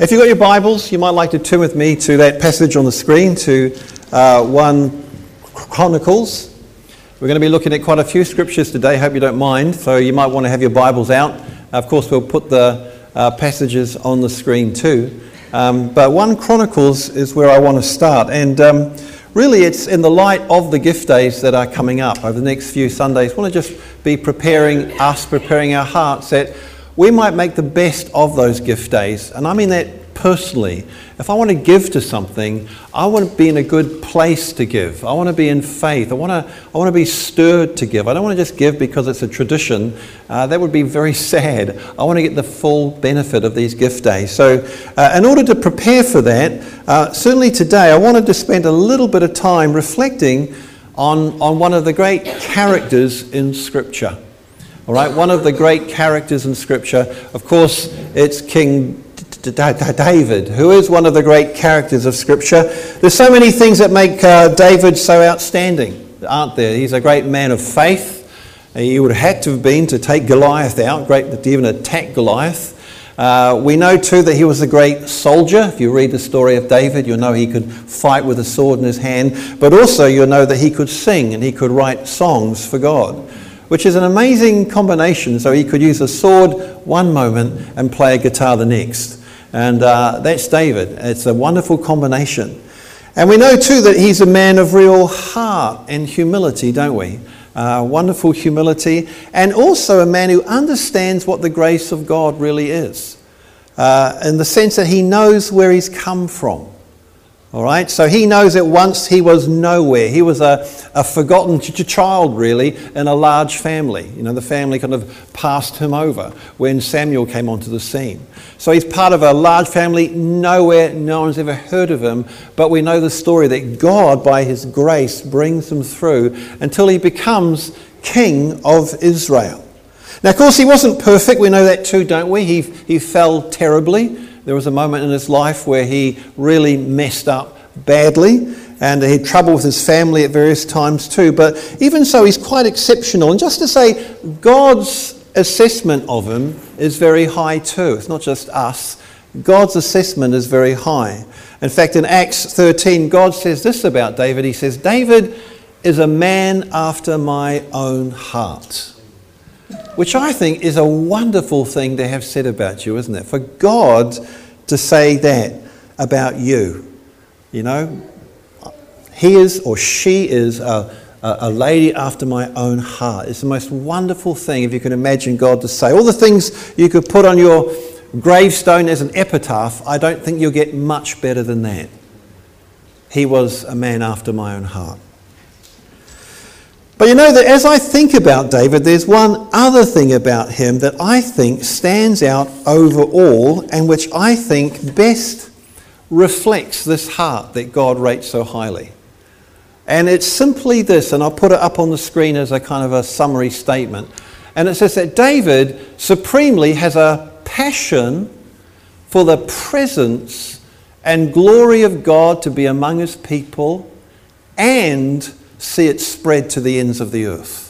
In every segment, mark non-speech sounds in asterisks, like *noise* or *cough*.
If you've got your Bibles, you might like to turn with me to that passage on the screen, to uh, 1 Chronicles. We're going to be looking at quite a few scriptures today, hope you don't mind, so you might want to have your Bibles out. Of course, we'll put the uh, passages on the screen too. Um, but 1 Chronicles is where I want to start, and um, really it's in the light of the gift days that are coming up over the next few Sundays. I want to just be preparing us, preparing our hearts that we might make the best of those gift days. And I mean that personally. If I want to give to something, I want to be in a good place to give. I want to be in faith. I want to, I want to be stirred to give. I don't want to just give because it's a tradition. Uh, that would be very *laughs* sad. I want to get the full benefit of these gift days. So, uh, in order to prepare for that, uh, certainly today, I wanted to spend a little bit of time reflecting on, on one of the great characters in Scripture. All right, one of the great characters in Scripture, of course, it's King David, who is one of the great characters of Scripture. There's so many things that make uh, David so outstanding, aren't there? He's a great man of faith. He would have had to have been to take Goliath out, great to even attack Goliath. Uh, we know too that he was a great soldier. If you read the story of David, you'll know he could fight with a sword in his hand, but also you'll know that he could sing and he could write songs for God which is an amazing combination. So he could use a sword one moment and play a guitar the next. And uh, that's David. It's a wonderful combination. And we know too that he's a man of real heart and humility, don't we? Uh, wonderful humility, and also a man who understands what the grace of God really is, uh, in the sense that he knows where he's come from. All right, so he knows that once he was nowhere. He was a, a forgotten child, really, in a large family. You know, the family kind of passed him over when Samuel came onto the scene. So he's part of a large family, nowhere, no one's ever heard of him. But we know the story that God, by his grace, brings him through until he becomes king of Israel. Now, of course, he wasn't perfect. We know that too, don't we? He, he fell terribly. There was a moment in his life where he really messed up badly and he had trouble with his family at various times too. But even so, he's quite exceptional. And just to say, God's assessment of him is very high too. It's not just us. God's assessment is very high. In fact, in Acts 13, God says this about David. He says, David is a man after my own heart which I think is a wonderful thing to have said about you, isn't it? For God to say that about you. You know, he is or she is a, a, lady after my own heart. It's the most wonderful thing if you can imagine God to say. All the things you could put on your gravestone as an epitaph, I don't think you'll get much better than that. He was a man after my own heart. But you know that as I think about David, there's one other thing about him that I think stands out over all and which I think best reflects this heart that God rates so highly. And it's simply this, and I'll put it up on the screen as a kind of a summary statement. And it says that David supremely has a passion for the presence and glory of God to be among his people and see it spread to the ends of the earth.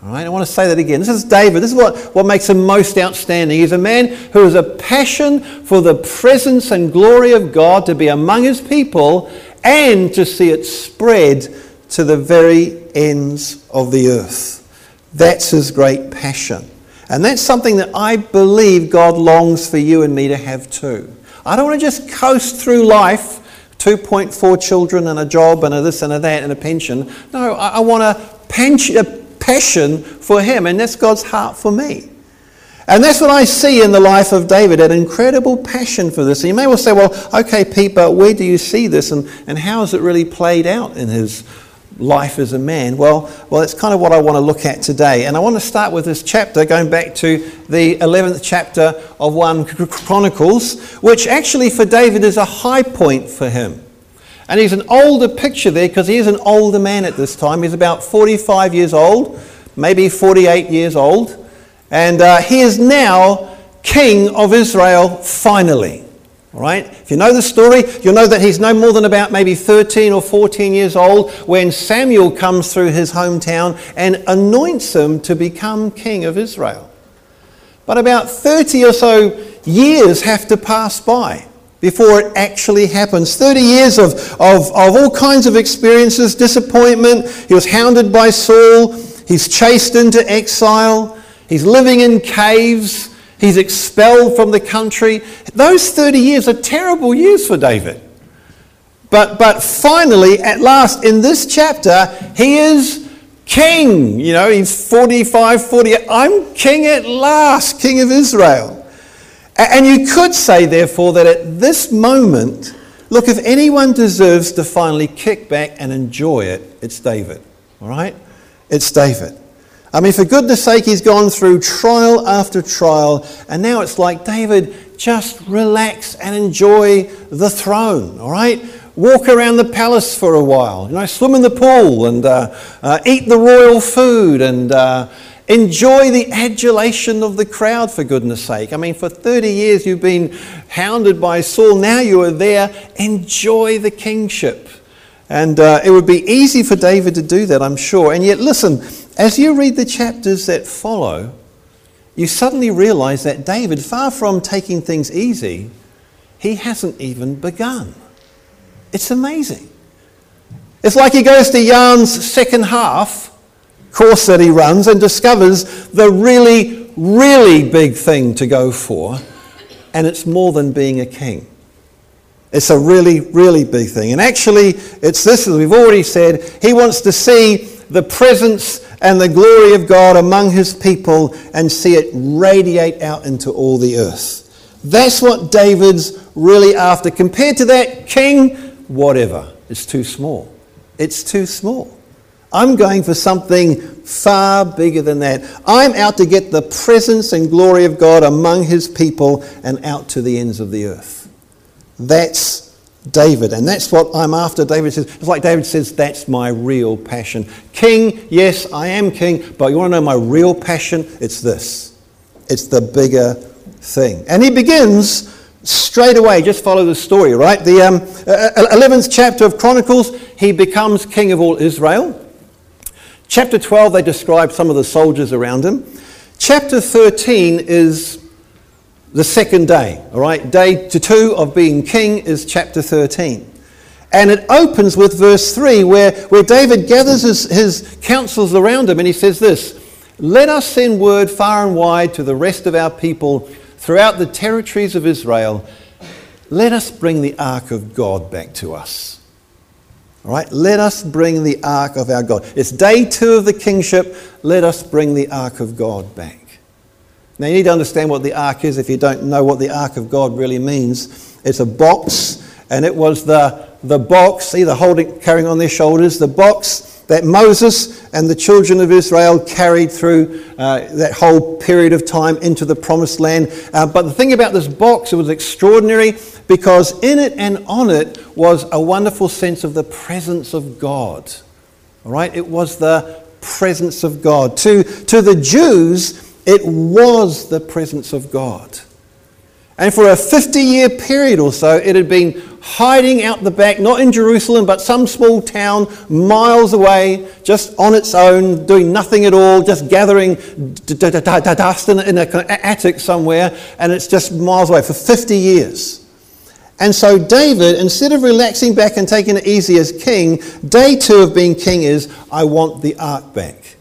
All right, I want to say that again. This is David. This is what, what makes him most outstanding. He's a man who has a passion for the presence and glory of God to be among his people and to see it spread to the very ends of the earth. That's his great passion. And that's something that I believe God longs for you and me to have too. I don't want to just coast through life 2.4 children and a job and a this and a that and a pension. No, I, I want a, pension, passion for Him, and that's God's heart for me. And that's what I see in the life of David, an incredible passion for this. And you may well say, well, okay, Pete, but where do you see this and, and how has it really played out in his life as a man? Well, well, it's kind of what I want to look at today. And I want to start with this chapter, going back to the 11th chapter of 1 Chronicles, which actually for David is a high point for him. And he's an older picture there because he is an older man at this time. He's about 45 years old, maybe 48 years old. And uh, he is now king of Israel finally. All right? If you know the story, you'll know that he's no more than about maybe 13 or 14 years old when Samuel comes through his hometown and anoints him to become king of Israel. But about 30 or so years have to pass by before it actually happens. 30 years of, of, of all kinds of experiences, disappointment. He was hounded by Saul. He's chased into exile. He's living in caves. He's expelled from the country. Those 30 years are terrible years for David. But, but finally, at last, in this chapter, he is king. You know, he's 45, 48. I'm king at last, king of Israel. And you could say, therefore, that at this moment, look, if anyone deserves to finally kick back and enjoy it, it's David. All right? It's David. I mean, for goodness sake, he's gone through trial after trial, and now it's like, David, just relax and enjoy the throne, all right? Walk around the palace for a while, you know, swim in the pool and uh, uh, eat the royal food and, uh, Enjoy the adulation of the crowd, for goodness sake. I mean, for 30 years you've been hounded by Saul. Now you are there. Enjoy the kingship. And uh, it would be easy for David to do that, I'm sure. And yet, listen, as you read the chapters that follow, you suddenly realize that David, far from taking things easy, he hasn't even begun. It's amazing. It's like he goes to Jan's second half course that he runs and discovers the really, really big thing to go for, and it's more than being a king. It's a really, really big thing. And actually, it's this, as we've already said, he wants to see the presence and the glory of God among his people and see it radiate out into all the earth. That's what David's really after. Compared to that, king, whatever. It's too small. It's too small. I'm going for something far bigger than that. I'm out to get the presence and glory of God among his people and out to the ends of the earth. That's David, and that's what I'm after. David says, it's like David says, that's my real passion. King, yes, I am king, but you want to know my real passion? It's this it's the bigger thing. And he begins straight away, just follow the story, right? The um, 11th chapter of Chronicles, he becomes king of all Israel. Chapter 12, they describe some of the soldiers around him. Chapter 13 is the second day, all right? Day two of being king is chapter 13. And it opens with verse 3, where, where David gathers his, his counsels around him and he says this Let us send word far and wide to the rest of our people throughout the territories of Israel. Let us bring the ark of God back to us. All right, let us bring the ark of our God. It's day two of the kingship. Let us bring the ark of God back. Now, you need to understand what the ark is if you don't know what the ark of God really means. It's a box, and it was the, the box, either holding, carrying on their shoulders, the box that Moses and the children of Israel carried through uh, that whole period of time into the promised land. Uh, but the thing about this box, it was extraordinary because in it and on it was a wonderful sense of the presence of God. All right? It was the presence of God. To, to the Jews, it was the presence of God. And for a 50 year period or so, it had been hiding out the back, not in Jerusalem, but some small town miles away, just on its own, doing nothing at all, just gathering dust in an attic somewhere, and it's just miles away for 50 years. And so, David, instead of relaxing back and taking it easy as king, day two of being king is I want the ark back.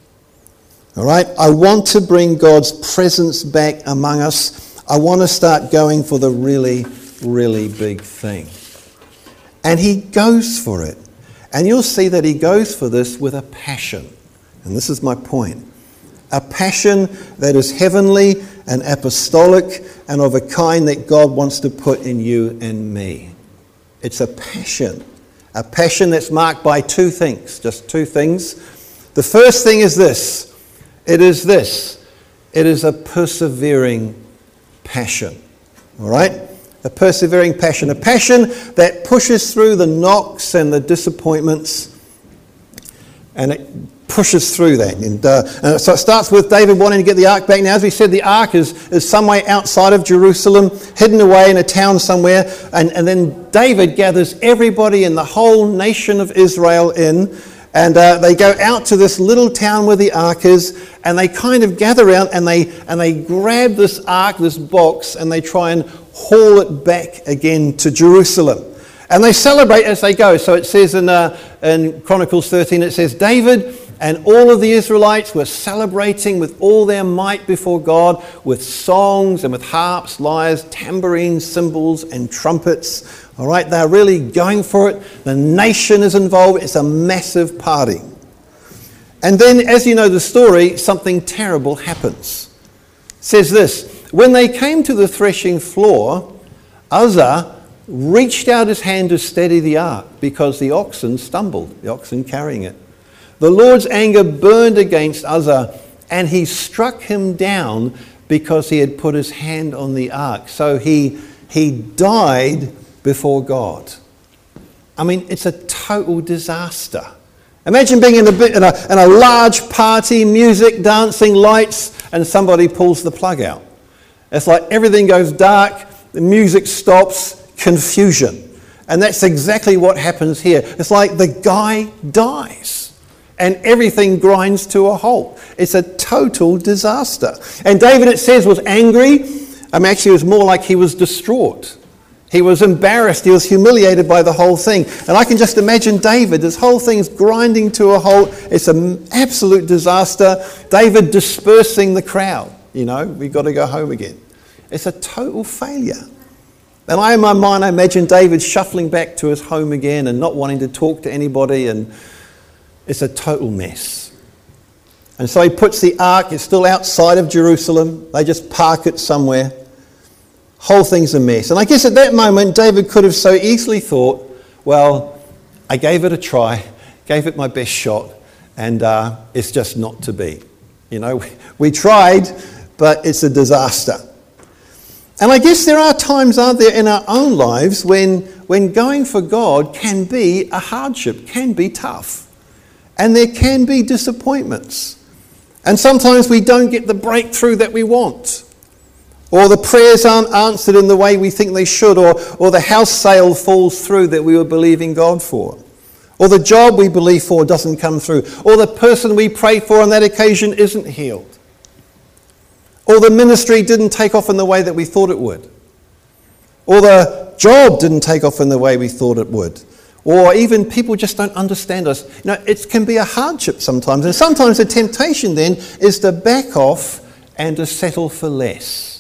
All right? I want to bring God's presence back among us. I want to start going for the really, really big thing. And he goes for it. And you'll see that he goes for this with a passion. And this is my point a passion that is heavenly and apostolic and of a kind that God wants to put in you and me. It's a passion. A passion that's marked by two things, just two things. The first thing is this it is this it is a persevering passion. All right? A persevering passion. A passion that pushes through the knocks and the disappointments and it pushes through that. And, uh, and, so it starts with David wanting to get the ark back. Now, as we said, the ark is, is some way outside of Jerusalem, hidden away in a town somewhere. And, and then David gathers everybody in the whole nation of Israel in And uh, they go out to this little town where the ark is, and they kind of gather around and they, and they grab this ark, this box, and they try and haul it back again to Jerusalem. And they celebrate as they go. So it says in, uh, in Chronicles 13, it says, David and all of the Israelites were celebrating with all their might before God with songs and with harps, lyres, tambourines, cymbals, and trumpets. All right, they're really going for it. The nation is involved. It's a massive party. And then, as you know the story, something terrible happens. It says this When they came to the threshing floor, Uzzah reached out his hand to steady the ark because the oxen stumbled, the oxen carrying it. The Lord's anger burned against Uzzah, and he struck him down because he had put his hand on the ark. So he, he died before God. I mean, it's a total disaster. Imagine being in a, in a, in a large party, music, dancing, lights, and somebody pulls the plug out. It's like everything goes dark, the music stops, confusion. And that's exactly what happens here. It's like the guy dies and everything grinds to a halt. It's a total disaster. And David, it says, was angry. I mean, actually, it was more like he was distraught. He was embarrassed. He was humiliated by the whole thing. And I can just imagine David, this whole thing's grinding to a halt. It's an absolute disaster. David dispersing the crowd. You know, we've got to go home again. It's a total failure. And I, in my mind, I imagine David shuffling back to his home again and not wanting to talk to anybody and it's a total mess. And so he puts the ark, it's still outside of Jerusalem. They just park it somewhere. Whole thing's a mess. And I guess at that moment, David could have so easily thought, well, I gave it a try, gave it my best shot, and uh, it's just not to be. You know, *laughs* we tried, but it's a disaster. And I guess there are times, aren't there, in our own lives when, when going for God can be a hardship, can be tough. And there can be disappointments. And sometimes we don't get the breakthrough that we want. Or the prayers aren't answered in the way we think they should. Or, or the house sale falls through that we were believing God for. Or the job we believe for doesn't come through. Or the person we prayed for on that occasion isn't healed. Or the ministry didn't take off in the way that we thought it would. Or the job didn't take off in the way we thought it would or even people just don't understand us. You know, it can be a hardship sometimes. And sometimes the temptation then is to back off and to settle for less.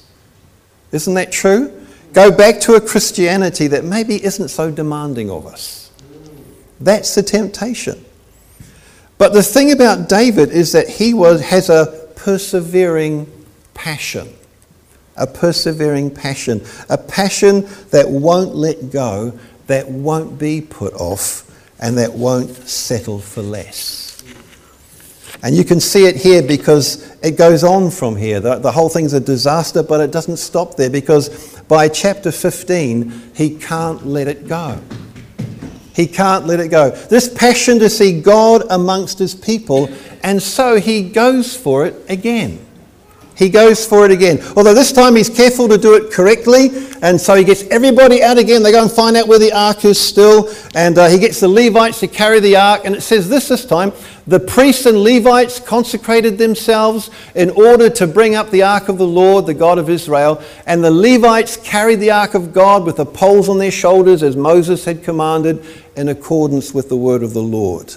Isn't that true? Go back to a Christianity that maybe isn't so demanding of us. That's the temptation. But the thing about David is that he was, has a persevering passion. A persevering passion. A passion that won't let go that won't be put off and that won't settle for less. And you can see it here because it goes on from here. The, the, whole thing's a disaster, but it doesn't stop there because by chapter 15, he can't let it go. He can't let it go. This passion to see God amongst his people, and so he goes for it again he goes for it again. Although this time he's careful to do it correctly, and so he gets everybody out again. They go and find out where the ark is still, and uh, he gets the Levites to carry the ark. And it says this this time the priests and Levites consecrated themselves in order to bring up the ark of the Lord, the God of Israel. And the Levites carried the ark of God with the poles on their shoulders, as Moses had commanded, in accordance with the word of the Lord.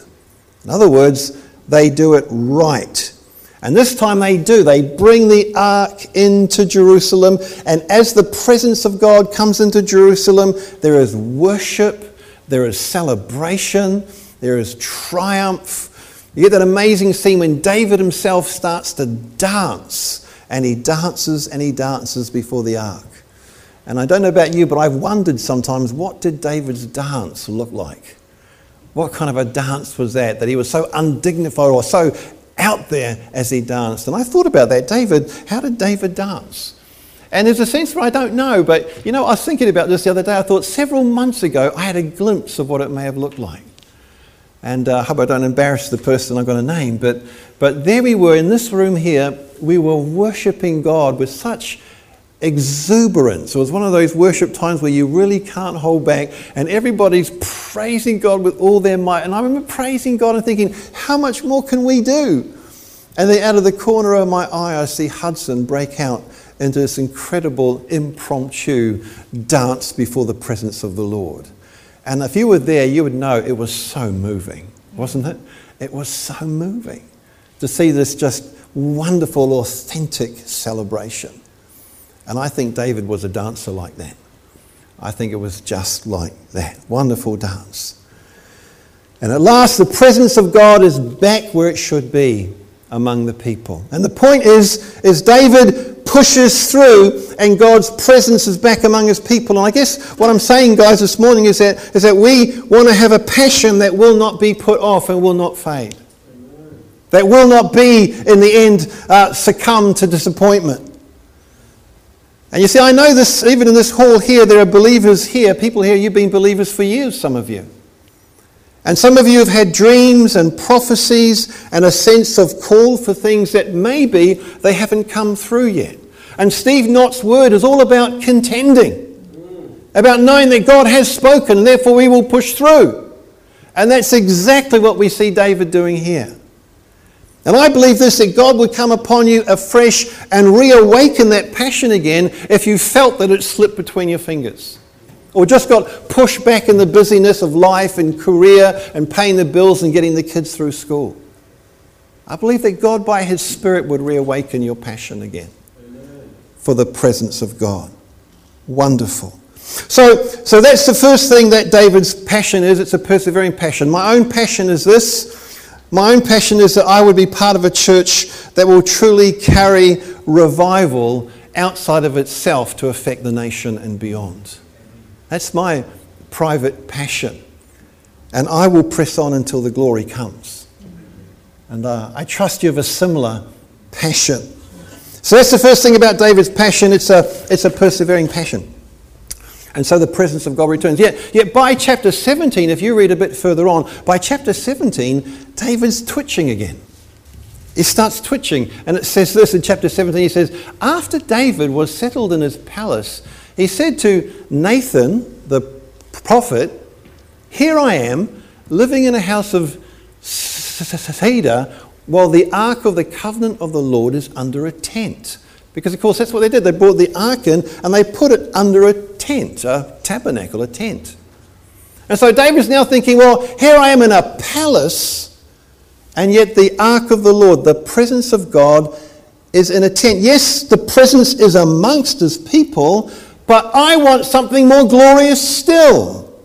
In other words, they do it right. And this time they do. They bring the ark into Jerusalem. And as the presence of God comes into Jerusalem, there is worship, there is celebration, there is triumph. You get that amazing scene when David himself starts to dance. And he dances and he dances before the ark. And I don't know about you, but I've wondered sometimes what did David's dance look like? What kind of a dance was that? That he was so undignified or so out there as he danced. And I thought about that. David, how did David dance? And there's a sense where I don't know, but you know, I was thinking about this the other day. I thought several months ago I had a glimpse of what it may have looked like. And uh, I hope I don't embarrass the person I'm going to name, but, but there we were in this room here. We were worshipping God with such exuberance. It was one of those worship times where you really can't hold back, and everybody's praising God with all their might. And I remember praising God and thinking, how much more can we do? And then out of the corner of my eye, I see Hudson break out into this incredible impromptu dance before the presence of the Lord. And if you were there, you would know it was so moving, wasn't it? It was so moving to see this just wonderful, authentic celebration. And I think David was a dancer like that. I think it was just like that. Wonderful dance. And at last, the presence of God is back where it should be among the people. And the point is, is David pushes through and God's presence is back among his people. And I guess what I'm saying, guys, this morning is that, is that we want to have a passion that will not be put off and will not fade. That will not be, in the end, uh, succumb to disappointment. And you see, I know this, even in this hall here, there are believers here, people here, you've been believers for years, some of you. And some of you have had dreams and prophecies and a sense of call for things that maybe they haven't come through yet. And Steve Knott's word is all about contending, about knowing that God has spoken, therefore we will push through. And that's exactly what we see David doing here. And I believe this that God would come upon you afresh and reawaken that passion again if you felt that it slipped between your fingers. Or just got pushed back in the busyness of life and career and paying the bills and getting the kids through school. I believe that God, by His Spirit, would reawaken your passion again Amen. for the presence of God. Wonderful. So, so that's the first thing that David's passion is. It's a persevering passion. My own passion is this my own passion is that I would be part of a church that will truly carry revival outside of itself to affect the nation and beyond. That's my private passion. And I will press on until the glory comes. And uh, I trust you have a similar passion. So that's the first thing about David's passion. It's a, it's a persevering passion. And so the presence of God returns. Yet, yet by chapter 17, if you read a bit further on, by chapter 17, David's twitching again. He starts twitching. And it says this in chapter 17 he says, After David was settled in his palace, he said to Nathan, the prophet, Here I am, living in a house of cedar, while the ark of the covenant of the Lord is under a tent. Because, of course, that's what they did. They brought the ark in and they put it under a tent, a tabernacle, a tent. And so David's now thinking, well, here I am in a palace, and yet the ark of the Lord, the presence of God, is in a tent. Yes, the presence is amongst his people, but I want something more glorious still.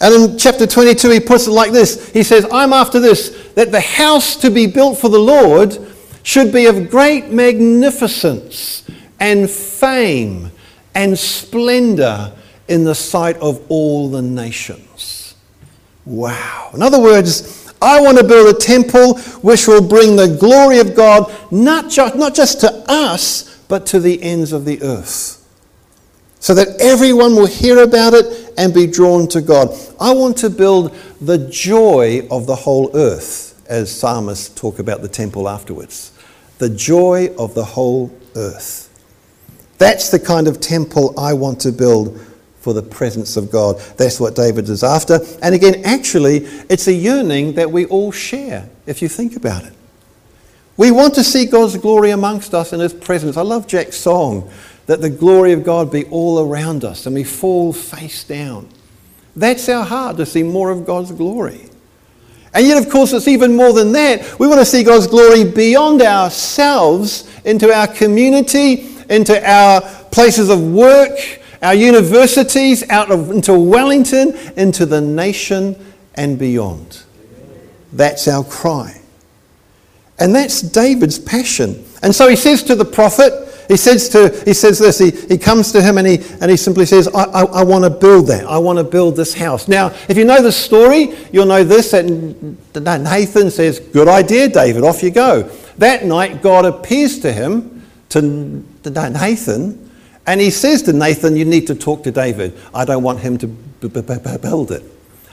And in chapter 22, he puts it like this He says, I'm after this, that the house to be built for the Lord should be of great magnificence and fame and splendor in the sight of all the nations. Wow. In other words, I want to build a temple which will bring the glory of God not just, not just to us, but to the ends of the earth. So that everyone will hear about it and be drawn to God. I want to build the joy of the whole earth, as psalmists talk about the temple afterwards the joy of the whole earth. That's the kind of temple I want to build for the presence of God. That's what David is after. And again, actually, it's a yearning that we all share, if you think about it. We want to see God's glory amongst us in His presence. I love Jack's song that the glory of God be all around us and we fall face down. That's our heart to see more of God's glory. And yet, of course, it's even more than that. We want to see God's glory beyond ourselves into our community, into our places of work, our universities, out of, into Wellington, into the nation and beyond. That's our cry. And that's David's passion. And so he says to the prophet, he says, to, he says this, he, he comes to him and he, and he simply says, I, I, I want to build that. I want to build this house. Now, if you know the story, you'll know this that Nathan says, Good idea, David, off you go. That night, God appears to him, to Nathan, and he says to Nathan, You need to talk to David. I don't want him to build it.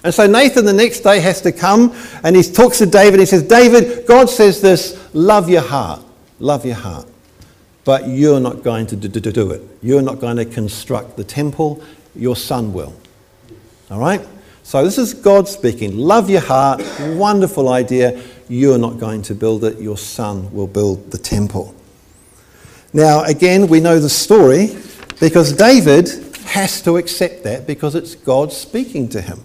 And so Nathan the next day has to come and he talks to David. He says, David, God says this love your heart. Love your heart but you're not going to do it. You're not going to construct the temple, your son will. All right? So this is God speaking. Love your heart. Wonderful idea. You're not going to build it. Your son will build the temple. Now, again, we know the story because David has to accept that because it's God speaking to him.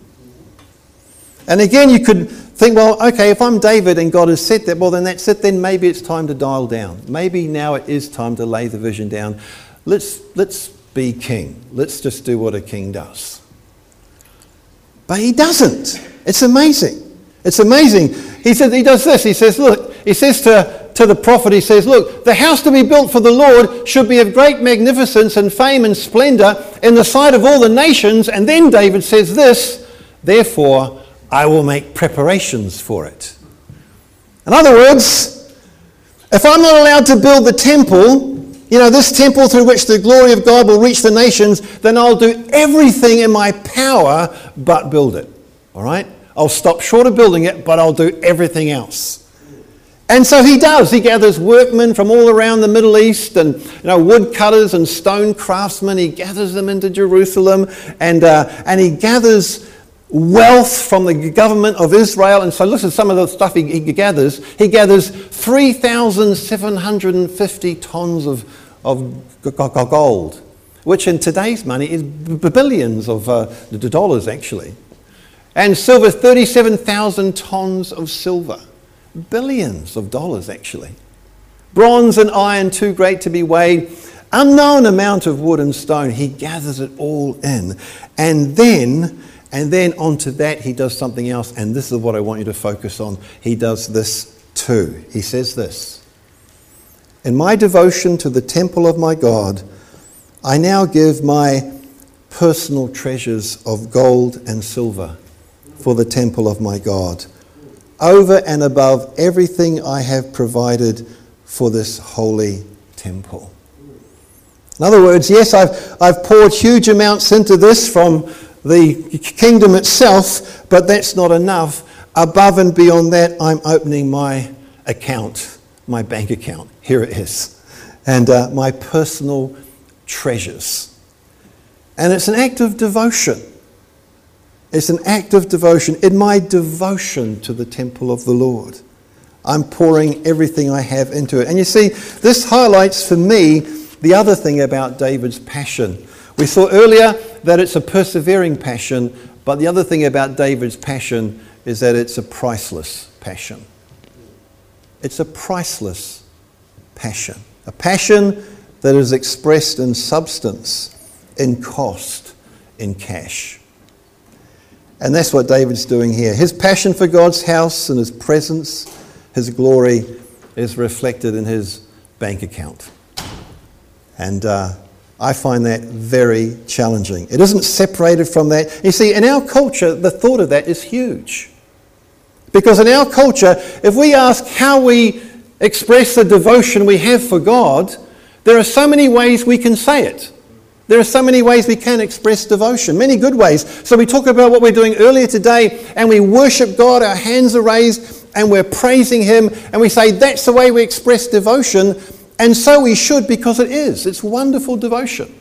And again, you could think, well, okay, if I'm David and God has said that, well, then that's it. Then maybe it's time to dial down. Maybe now it is time to lay the vision down. Let's, let's be king. Let's just do what a king does. But he doesn't. It's amazing. It's amazing. He says he does this. He says, look, he says to, to the prophet, he says, look, the house to be built for the Lord should be of great magnificence and fame and splendor in the sight of all the nations. And then David says this, therefore I will make preparations for it. In other words, if I'm not allowed to build the temple, you know, this temple through which the glory of God will reach the nations, then I'll do everything in my power but build it. All right? I'll stop short of building it, but I'll do everything else. And so he does. He gathers workmen from all around the Middle East and you know, woodcutters and stone craftsmen. He gathers them into Jerusalem and, uh, and he gathers wealth from the government of Israel. And so listen some of the stuff he, he gathers. He gathers 3,750 tons of, of gold, which in today's money is billions of uh, dollars actually. And silver, 37,000 tons of silver. Billions of dollars actually. Bronze and iron, too great to be weighed. Unknown amount of wood and stone. He gathers it all in. And then and then onto that, he does something else, and this is what I want you to focus on. He does this too. He says this In my devotion to the temple of my God, I now give my personal treasures of gold and silver for the temple of my God, over and above everything I have provided for this holy temple. In other words, yes, I've, I've poured huge amounts into this from the kingdom itself, but that's not enough. Above and beyond that, I'm opening my account, my bank account. Here it is. And uh, my personal treasures. And it's an act of devotion. It's an act of devotion. In my devotion to the temple of the Lord, I'm pouring everything I have into it. And you see, this highlights for me the other thing about David's passion. We saw earlier that it's a persevering passion, but the other thing about David's passion is that it's a priceless passion. It's a priceless passion. A passion that is expressed in substance, in cost, in cash. And that's what David's doing here. His passion for God's house and his presence, his glory, is reflected in his bank account. And uh, I find that very challenging. It isn't separated from that. You see, in our culture, the thought of that is huge. Because in our culture, if we ask how we express the devotion we have for God, there are so many ways we can say it. There are so many ways we can express devotion, many good ways. So we talk about what we're doing earlier today, and we worship God, our hands are raised, and we're praising Him, and we say that's the way we express devotion. And so we should because it is. It's wonderful devotion.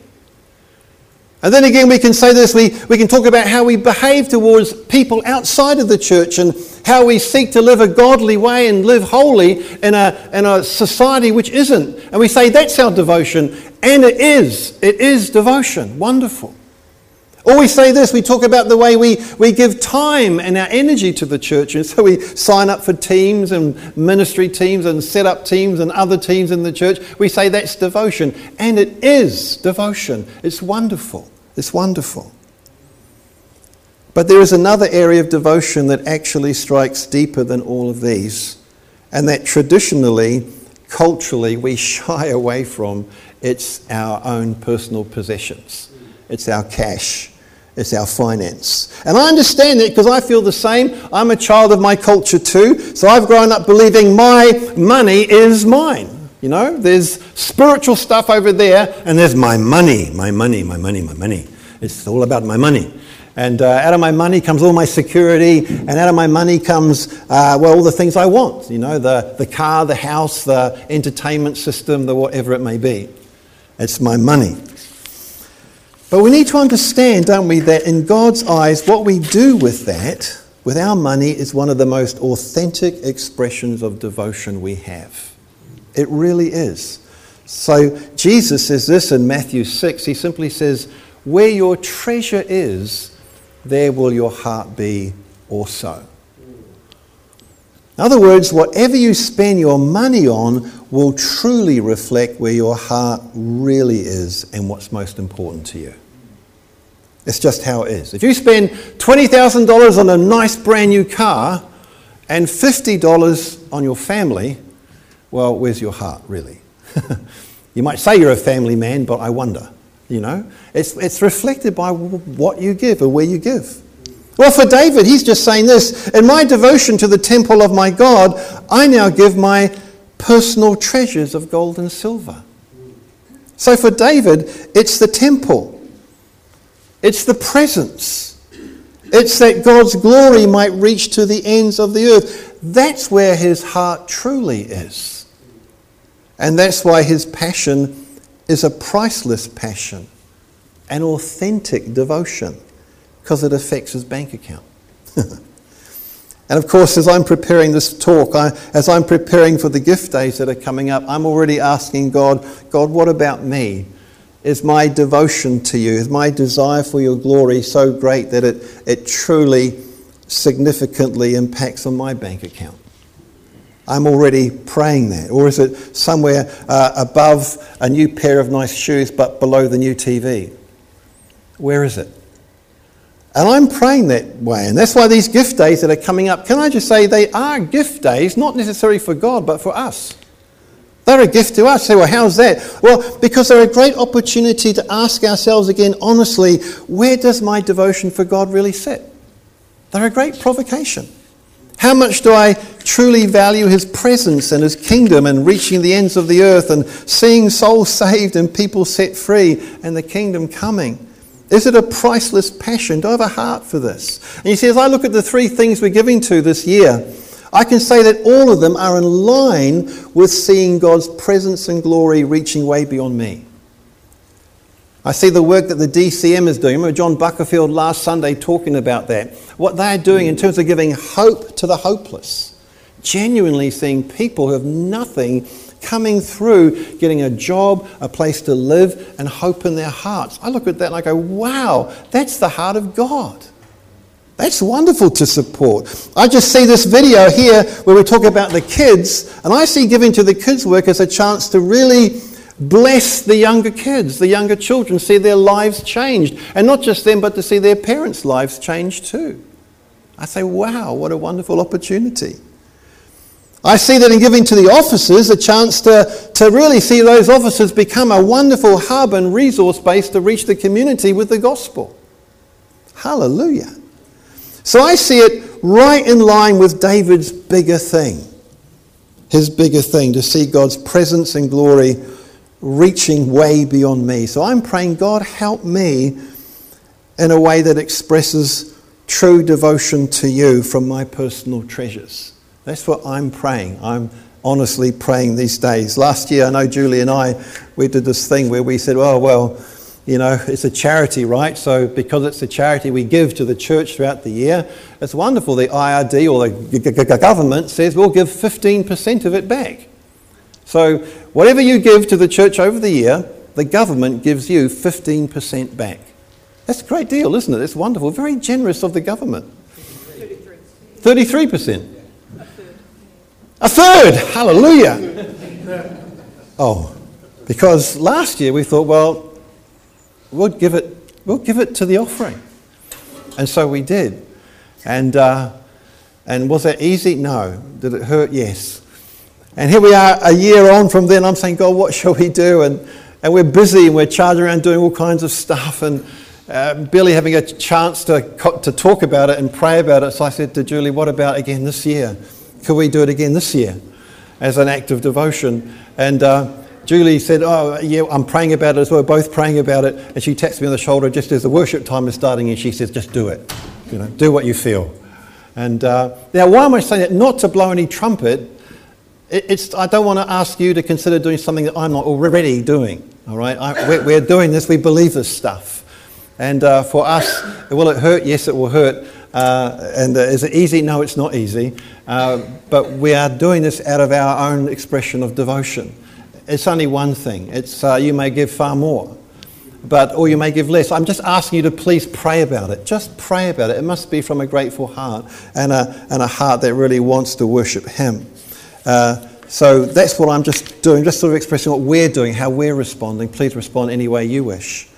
And then again, we can say this we, we can talk about how we behave towards people outside of the church and how we seek to live a godly way and live holy in a, in a society which isn't. And we say that's our devotion. And it is. It is devotion. Wonderful. Or we say this, we talk about the way we, we give time and our energy to the church. And so we sign up for teams and ministry teams and set up teams and other teams in the church. We say that's devotion. And it is devotion. It's wonderful. It's wonderful. But there is another area of devotion that actually strikes deeper than all of these, and that traditionally, culturally, we *laughs* shy away from. It's our own personal possessions, it's our cash, it's our finance. And I understand it because I feel the same. I'm a child of my culture too. So I've grown up believing my money is mine. You know, there's spiritual stuff over there, and there's my money, my money, my money, my money. It's all about my money. And uh, out of my money comes all my security, and out of my money comes, uh, well, all the things I want. You know, the, the car, the house, the entertainment system, the whatever it may be. It's my money. But we need to understand, don't we, that in God's eyes, what we do with that, with our money, is one of the most authentic expressions of devotion we have. It really is. So Jesus says this in Matthew 6. He simply says, Where your treasure is, there will your heart be also. In other words, whatever you spend your money on will truly reflect where your heart really is and what's most important to you. It's just how it is. If you spend $20,000 on a nice brand new car and $50 on your family, well, where's your heart really? *laughs* you might say you're a family man, but I wonder. You know, it's, it's reflected by what you give or where you give. Well, for David, he's just saying this In my devotion to the temple of my God, I now give my personal treasures of gold and silver. So for David, it's the temple, it's the presence, it's that God's glory might reach to the ends of the earth. That's where his heart truly is. And that's why his passion is a priceless passion, an authentic devotion because it affects his bank account. *laughs* and of course, as I'm preparing this talk, I, as I'm preparing for the gift days that are coming up, I'm already asking God, God, what about me? Is my devotion to you, is my desire for your glory so great that it, it truly significantly impacts on my bank account? I'm already praying that. Or is it somewhere uh, above a new pair of nice shoes but below the new TV? Where is it? And I'm praying that way. And that's why these gift days that are coming up, can I just say they are gift days, not necessarily for God, but for us. They're a gift to us. Say, well, how's that? Well, because they're a great opportunity to ask ourselves again honestly, where does my devotion for God really sit? They're a great provocation. How much do I truly value his presence and his kingdom and reaching the ends of the earth and seeing souls *laughs* saved and people set free and the kingdom coming? Is it a priceless passion? Do I have a heart for this? And you see, as I look at the three things we're giving to this year, I can say that all of them are in line with seeing God's presence and glory reaching way beyond me. I see the work that the DCM is doing. Remember John Buckerfield last Sunday talking about that. What they are doing in terms of giving hope to the hopeless. Genuinely seeing people who have nothing coming through, getting a job, a place to live, and hope in their hearts. I look at that and I go, wow, that's the heart of God. That's wonderful to support. I just see this video here where we talk about the kids, and I see giving to the kids' work as a chance to really bless the younger kids, the younger children, see their lives changed. And not just them, but to see their parents' lives changed too. I say, wow, what a wonderful opportunity. I see that in giving to the officers a chance to, to really see those officers become a wonderful hub and resource base to reach the community with the gospel. Hallelujah. So I see it right in line with David's bigger thing. His bigger thing, to see God's presence and glory reaching way beyond me. So I'm praying, God, help me in a way that expresses true devotion to you from my personal treasures. That's what I'm praying. I'm honestly praying these days. Last year, I know Julie and I, we did this thing where we said, oh, well, you know, it's a charity, right? So because it's a charity, we give to the church throughout the year. It's wonderful. The IRD or the government says we'll give 15% of it back. So whatever you give to the church over the year, the government gives you 15% back. That's a great deal, isn't it? It's wonderful. Very generous of the government. 33. 33%. A third! Hallelujah! *laughs* Oh, because last year we thought, well, we'll give it, we'll give it to the offering. And so we did. And, uh, and was that easy? No. Did it hurt? Yes. And here we are a year on from then. I'm saying, God, what shall we do? And, and we're busy and we're charging around doing all kinds of stuff and uh, barely having a chance to, to talk about it and pray about it. So I said to Julie, what about again this year? Could we do it again this year as an act of devotion? And uh, Julie said, Oh, yeah, I'm praying about it as well. Both praying about it. And she taps me on the shoulder just as the worship time is starting and she says, Just do it. You know, do what you feel. And uh, now, why am I saying that? Not to blow any trumpet. it's, I don't want to ask you to consider doing something that I'm not already doing. All right? I, we're, we're doing this, we believe this stuff. And uh, for us, will it hurt? Yes, it will hurt. Uh, and uh, is it easy? No, it's not easy. Uh, but we are doing this out of our own expression of devotion. It's only one thing. It's uh, you may give far more, but or you may give less. I'm just asking you to please pray about it. Just pray about it. It must be from a grateful heart and a, and a heart that really wants to worship Him. Uh, so that's what I'm just doing, just sort of expressing what we're doing, how we're responding. Please respond any way you wish.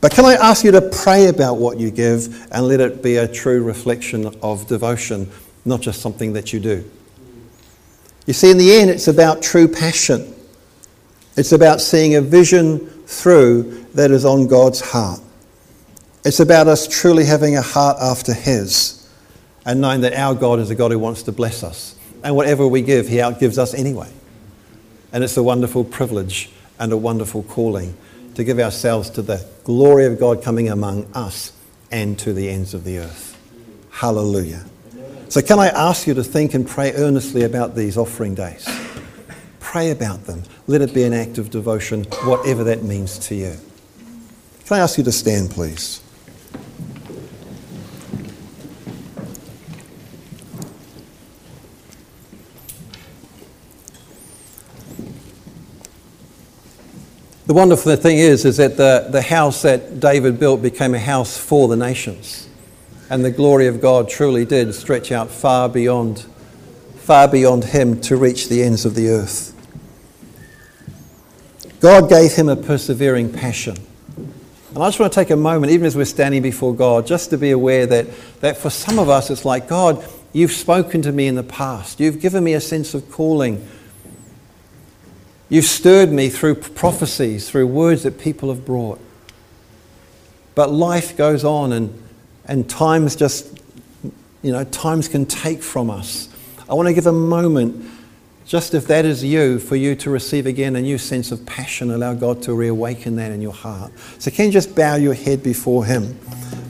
But can I ask you to pray about what you give and let it be a true reflection of devotion, not just something that you do? You see, in the end, it's about true passion. It's about seeing a vision through that is on God's heart. It's about us truly having a heart after His and knowing that our God is a God who wants to bless us. And whatever we give, He outgives us anyway. And it's a wonderful privilege and a wonderful calling to give ourselves to the glory of God coming among us and to the ends of the earth. Hallelujah. So, can I ask you to think and pray earnestly about these offering days? Pray about them. Let it be an act of devotion, whatever that means to you. Can I ask you to stand, please? The wonderful thing is, is that the, the house that David built became a house for the nations. And the glory of God truly did stretch out far beyond, far beyond him to reach the ends of the earth. God gave him a persevering passion. And I just want to take a moment, even as we're standing before God, just to be aware that, that for some of us it's like, God, you've spoken to me in the past. You've given me a sense of calling. You've stirred me through prophecies, through words that people have brought. But life goes on and, and times just, you know, times can take from us. I want to give a moment, just if that is you, for you to receive again a new sense of passion. Allow God to reawaken that in your heart. So, can you just bow your head before Him?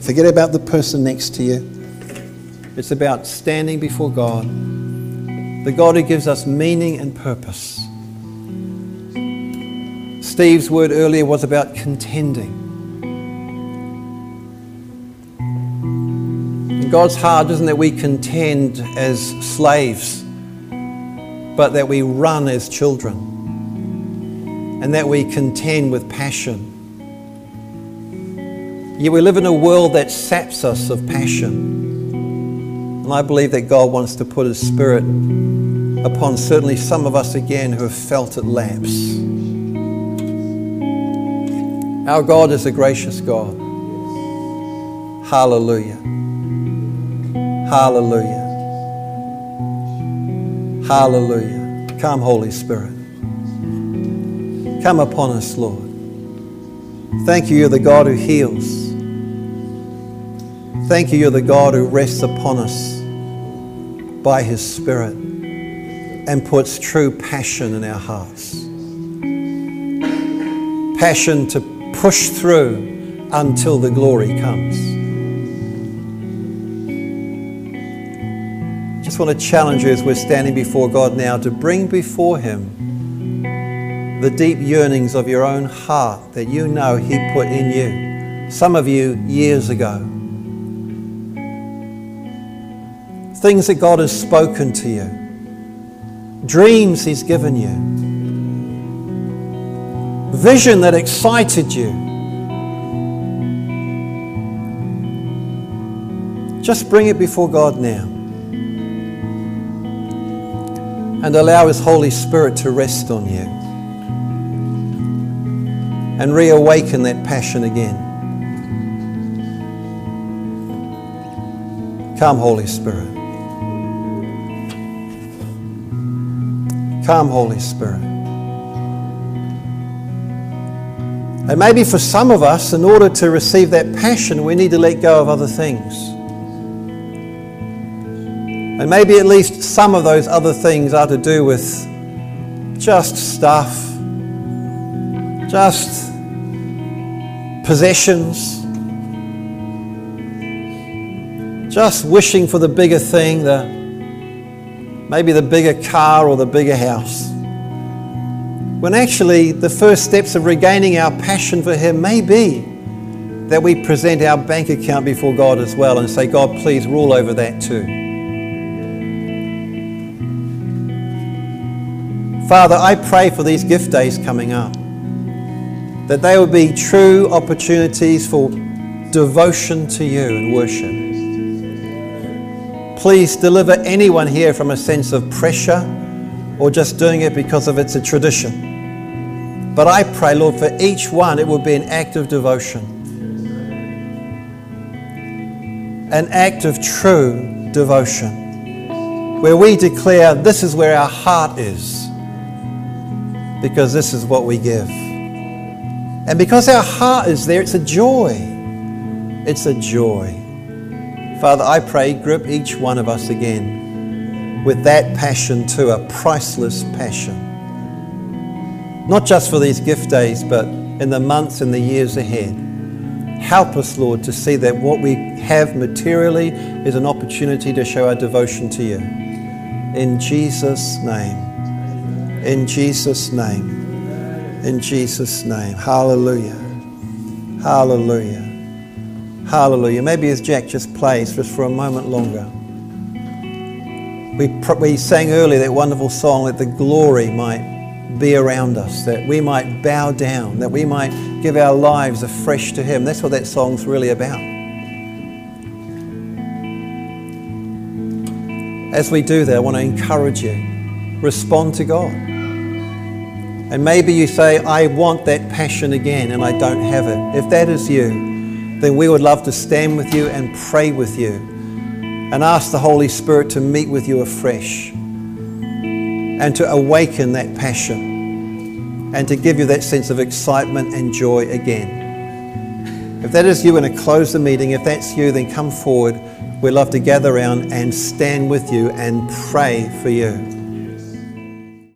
Forget about the person next to you. It's about standing before God, the God who gives us meaning and purpose. Steve's word earlier was about contending. In God's heart isn't that we contend as slaves, but that we run as children, and that we contend with passion. Yet we live in a world that saps us of passion. And I believe that God wants to put His Spirit upon certainly some of us again who have felt it lapse. Our God is a gracious God. Hallelujah. Hallelujah. Hallelujah. Come, Holy Spirit. Come upon us, Lord. Thank you, you're the God who heals. Thank you, you're the God who rests upon us by His Spirit and puts true passion in our hearts. Passion to push through until the glory comes. I just want to challenge you as we're standing before God now to bring before Him the deep yearnings of your own heart that you know He put in you. Some of you years ago. Things that God has spoken to you, dreams He's given you vision that excited you. Just bring it before God now. And allow His Holy Spirit to rest on you. And reawaken that passion again. Come, Holy Spirit. Come, Holy Spirit. And maybe for some of us, in order to receive that passion, we need to let go of other things. And maybe at least some of those other things are to do with just stuff, just possessions, just wishing for the bigger thing, the, maybe the bigger car or the bigger house when actually the first steps of regaining our passion for Him may be that we present our bank account before God as well and say, God, please rule over that too. Father, I pray for these gift days coming up, that they will be true opportunities for devotion to you and worship. Please deliver anyone here from a sense of pressure or just doing it because of it's a tradition. But I pray, Lord, for each one it will be an act of devotion, an act of true devotion, where we declare this is where our heart is, because this is what we give. And because our heart is there, it's a joy. It's a joy. Father, I pray, grip each one of us again with that passion too, a priceless passion. Not just for these gift days, but in the months and the years ahead. Help us, Lord, to see that what we have materially is an opportunity to show our devotion to you. In Jesus' name. In Jesus' name. In Jesus' name. Hallelujah. Hallelujah. Hallelujah. Maybe as Jack just plays just for a moment longer. We, we sang earlier that wonderful song that the glory might be around us, that we might bow down, that we might give our lives afresh to Him. That's what that song's really about. As we do that, I want to encourage you respond to God. And maybe you say, I want that passion again and I don't have it. If that is you, then we would love to stand with you and pray with you and ask the Holy Spirit to meet with you afresh and to awaken that passion and to give you that sense of excitement and joy again. If that is you, and to close the meeting, if that's you, then come forward. We'd love to gather around and stand with you and pray for you.